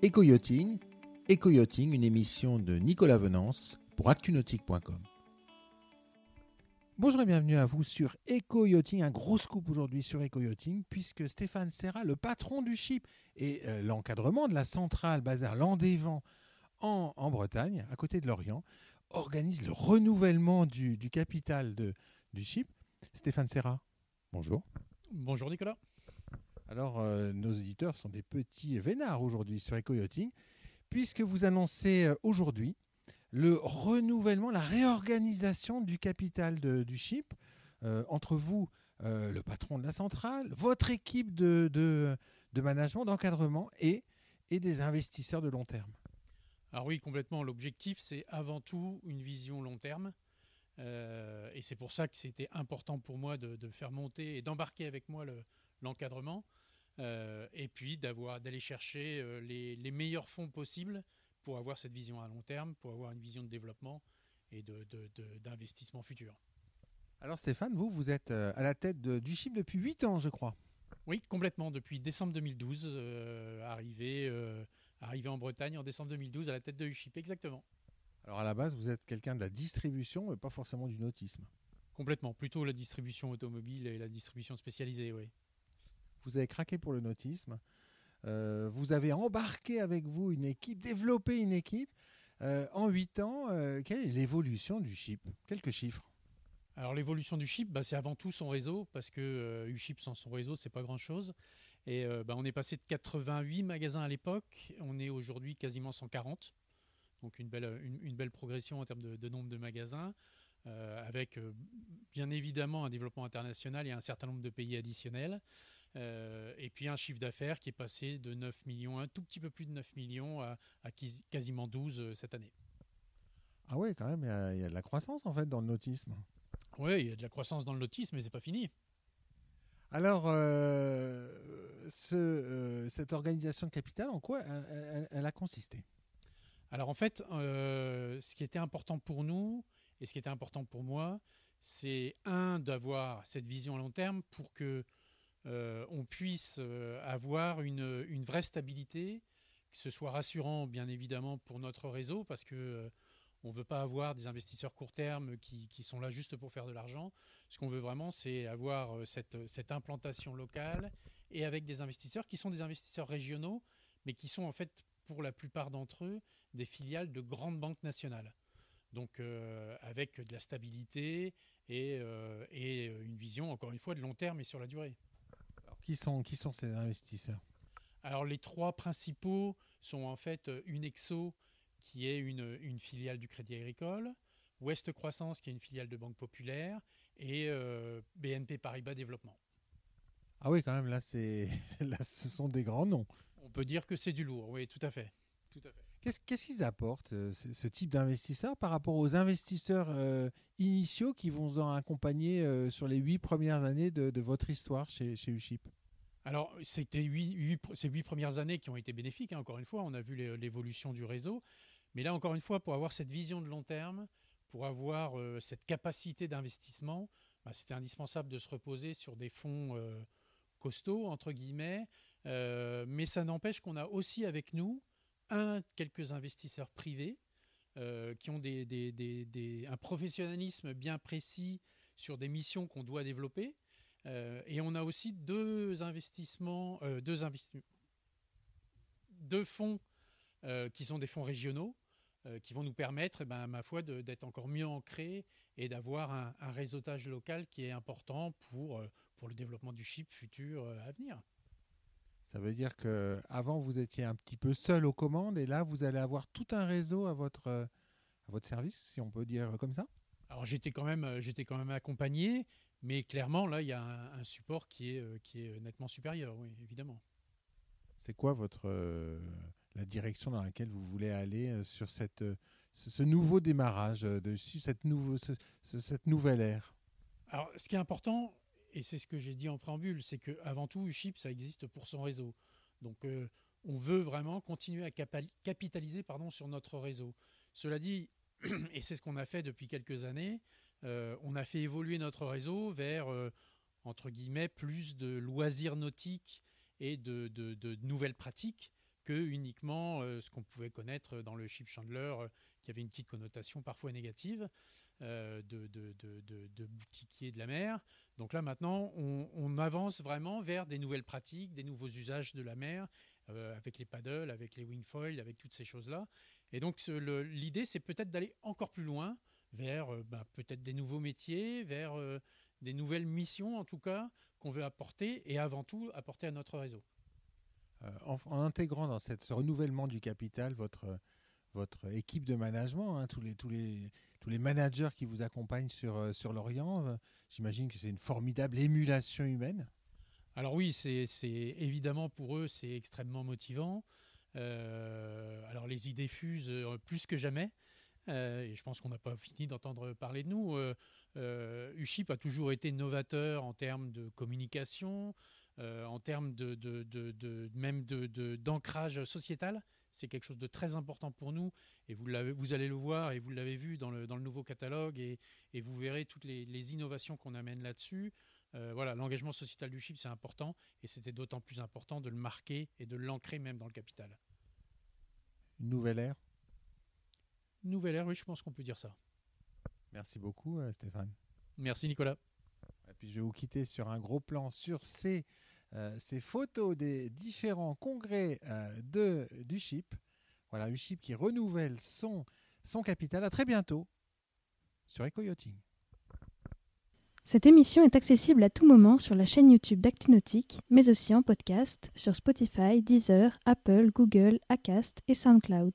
Éco-yachting, une émission de Nicolas Venance pour actunautique.com. Bonjour et bienvenue à vous sur Eco-Yachting, un gros scoop aujourd'hui sur Eco-Yachting, puisque Stéphane Serra, le patron du ship et euh, l'encadrement de la centrale à Landévent en, en, Bretagne, à côté de Lorient, organise le renouvellement du, capital du ship. Stéphane Serra, bonjour. Bonjour Nicolas. Alors, euh, nos auditeurs sont des petits vénards aujourd'hui sur Eco-Yachting, puisque vous annoncez euh, aujourd'hui le renouvellement, la réorganisation du capital du chip euh, entre vous, le patron de la centrale, votre équipe de, de, management, d'encadrement et, et des investisseurs de long terme. Alors oui, complètement. L'objectif, c'est avant tout une vision long terme. Et c'est pour ça que c'était important pour moi de, faire monter et d'embarquer avec moi l'encadrement. Le, et puis d'aller chercher les, les meilleurs fonds possibles pour avoir cette vision à long terme, pour avoir une vision de développement et d'investissement futur. Alors Stéphane, vous, vous êtes euh, à la tête de, du CHIP depuis 8 ans, je crois. Oui, complètement. Depuis décembre 2012, euh, arrivé, euh, arrivé en Bretagne en décembre 2012 à la tête de exactement. Alors à la base, vous êtes quelqu'un de la distribution, mais pas forcément du nautisme. Complètement. Plutôt la distribution automobile et la distribution spécialisée, oui. Vous avez craqué pour le nautisme. Euh, vous avez embarqué avec vous une équipe, développé une équipe. Euh, en 8 ans, euh, quelle est l'évolution du chip? Quelques chiffres. Alors l'évolution du chip, bah, c'est avant tout son réseau, parce que UChip sans son réseau, c'est pas grand-chose. Et bah, on est passé de 88 magasins à l'époque, on est aujourd'hui quasiment 140. Donc une belle, une, belle progression en termes de nombre de magasins, avec bien évidemment un développement international et un certain nombre de pays additionnels. Euh, et puis un chiffre d'affaires qui est passé de 9 millions, un tout petit peu plus de 9 millions, à, à quasiment 12 euh, cette année. Ah ouais, quand même, il y, y, a de la croissance en fait dans le nautisme. Oui, il y a de la croissance dans le nautisme, mais c'est pas fini. Alors, euh, ce, euh, cette organisation de capital, en quoi elle, elle, elle a consisté? Alors en fait, euh, ce qui était important pour nous et ce qui était important pour moi, c'est un d'avoir cette vision à long terme pour que euh, on puisse euh, avoir une, vraie stabilité, que ce soit rassurant bien évidemment pour notre réseau, parce que euh, on ne veut pas avoir des investisseurs court terme qui, sont là juste pour faire de l'argent. Ce qu'on veut vraiment, c'est avoir euh, cette, implantation locale et avec des investisseurs qui sont des investisseurs régionaux, mais qui sont en fait pour la plupart d'entre eux des filiales de grandes banques nationales. Donc avec de la stabilité et une vision, encore une fois, de long terme et sur la durée. Qui sont, qui sont ces investisseurs? Alors les trois principaux sont en fait Unexo, qui est une, une filiale du Crédit Agricole, Ouest Croissance, qui est une filiale de Banque Populaire, et euh, BNP Paribas Développement. Ah oui, quand même, là, là, ce sont des grands noms. On peut dire que c'est du lourd, oui, tout à fait. Tout à fait. Qu'est-ce qu'ils qu apportent, euh, ce, ce, type d'investisseurs, par rapport aux investisseurs euh, initiaux qui vont vous en accompagner euh, sur les huit premières années de, de votre histoire chez, chez UCHIP alors, c'était huit, ces huit premières années qui ont été bénéfiques, hein, encore une fois, on a vu l'évolution du réseau. Mais là, encore une fois, pour avoir cette vision de long terme, pour avoir euh, cette capacité d'investissement, bah, c'était indispensable de se reposer sur des fonds euh, costauds, entre guillemets. Euh, mais ça n'empêche qu'on a aussi avec nous, quelques investisseurs privés euh, qui ont des, un professionnalisme bien précis sur des missions qu'on doit développer. Euh, et on a aussi deux investissements, euh, deux, investi deux fonds euh, qui sont des fonds régionaux qui vont nous permettre, eh ben, à ma foi, d'être encore mieux ancrés et d'avoir un, un, réseautage local qui est important pour, pour le développement du chip futur à venir. Ça veut dire que avant vous étiez un petit peu seul aux commandes et là vous allez avoir tout un réseau à votre, à votre service, si on peut dire comme ça? Alors j'étais quand même j'étais quand même accompagné, mais clairement, là, il y a un, un support qui est, euh, qui est nettement supérieur, oui, évidemment. C'est quoi votre, euh, la direction dans laquelle vous voulez aller euh, sur cette, ce, ce, nouveau démarrage, de, cette, nouveau, ce, ce, cette nouvelle ère? Alors, ce qui est important, et c'est ce que j'ai dit en préambule, c'est qu'avant tout, UChip, ça existe pour son réseau. Donc, euh, on veut vraiment continuer à capitaliser pardon, sur notre réseau. Cela dit, et c'est ce qu'on a fait depuis quelques années, on a fait évoluer notre réseau vers, euh, entre guillemets, plus de loisirs nautiques et de, nouvelles pratiques que uniquement ce qu'on pouvait connaître dans le chip Chandler, qui avait une petite connotation parfois négative. de, de, de, de, boutiquier de la mer. Donc là maintenant, on, on, avance vraiment vers des nouvelles pratiques, des nouveaux usages de la mer, avec les paddles, avec les wingfoils, avec toutes ces choses-là. Et donc l'idée, c'est peut-être d'aller encore plus loin vers euh, bah, peut-être des nouveaux métiers, vers euh, des nouvelles missions en tout cas qu'on veut apporter et avant tout apporter à notre réseau. Euh, en, intégrant dans cette, ce renouvellement du capital votre, votre équipe de management, hein, tous, les, tous, les, tous les managers qui vous accompagnent sur, sur l'Orient, j'imagine que c'est une formidable émulation humaine. Alors oui, c'est évidemment pour eux, c'est extrêmement motivant. alors les idées fusent plus que jamais. Euh, et je pense qu'on n'a pas fini d'entendre parler de nous. Euh, euh, UCHIP a toujours été novateur en termes de communication, en termes de, de, de, même d'ancrage sociétal. C'est quelque chose de très important pour nous et vous, vous allez le voir et vous l'avez vu dans le, dans le, nouveau catalogue et, et, vous verrez toutes les, les innovations qu'on amène là-dessus. voilà, l'engagement sociétal du chip, c'est important et c'était d'autant plus important de le marquer et de l'ancrer même dans le capital. Une nouvelle ère? Nouvelle ère, oui, je pense qu'on peut dire ça. Merci beaucoup, euh, Stéphane. Merci, Nicolas. Et puis je vais vous quitter sur un gros plan sur ces, euh, ces photos des différents congrès euh, de, du CHIP. Voilà, UCHIP qui renouvelle son, son capital. À très bientôt sur EcoYachting. Cette émission est accessible à tout moment sur la chaîne YouTube d'ActuNautique, mais aussi en podcast sur Spotify, Deezer, Apple, Google, Acast et SoundCloud.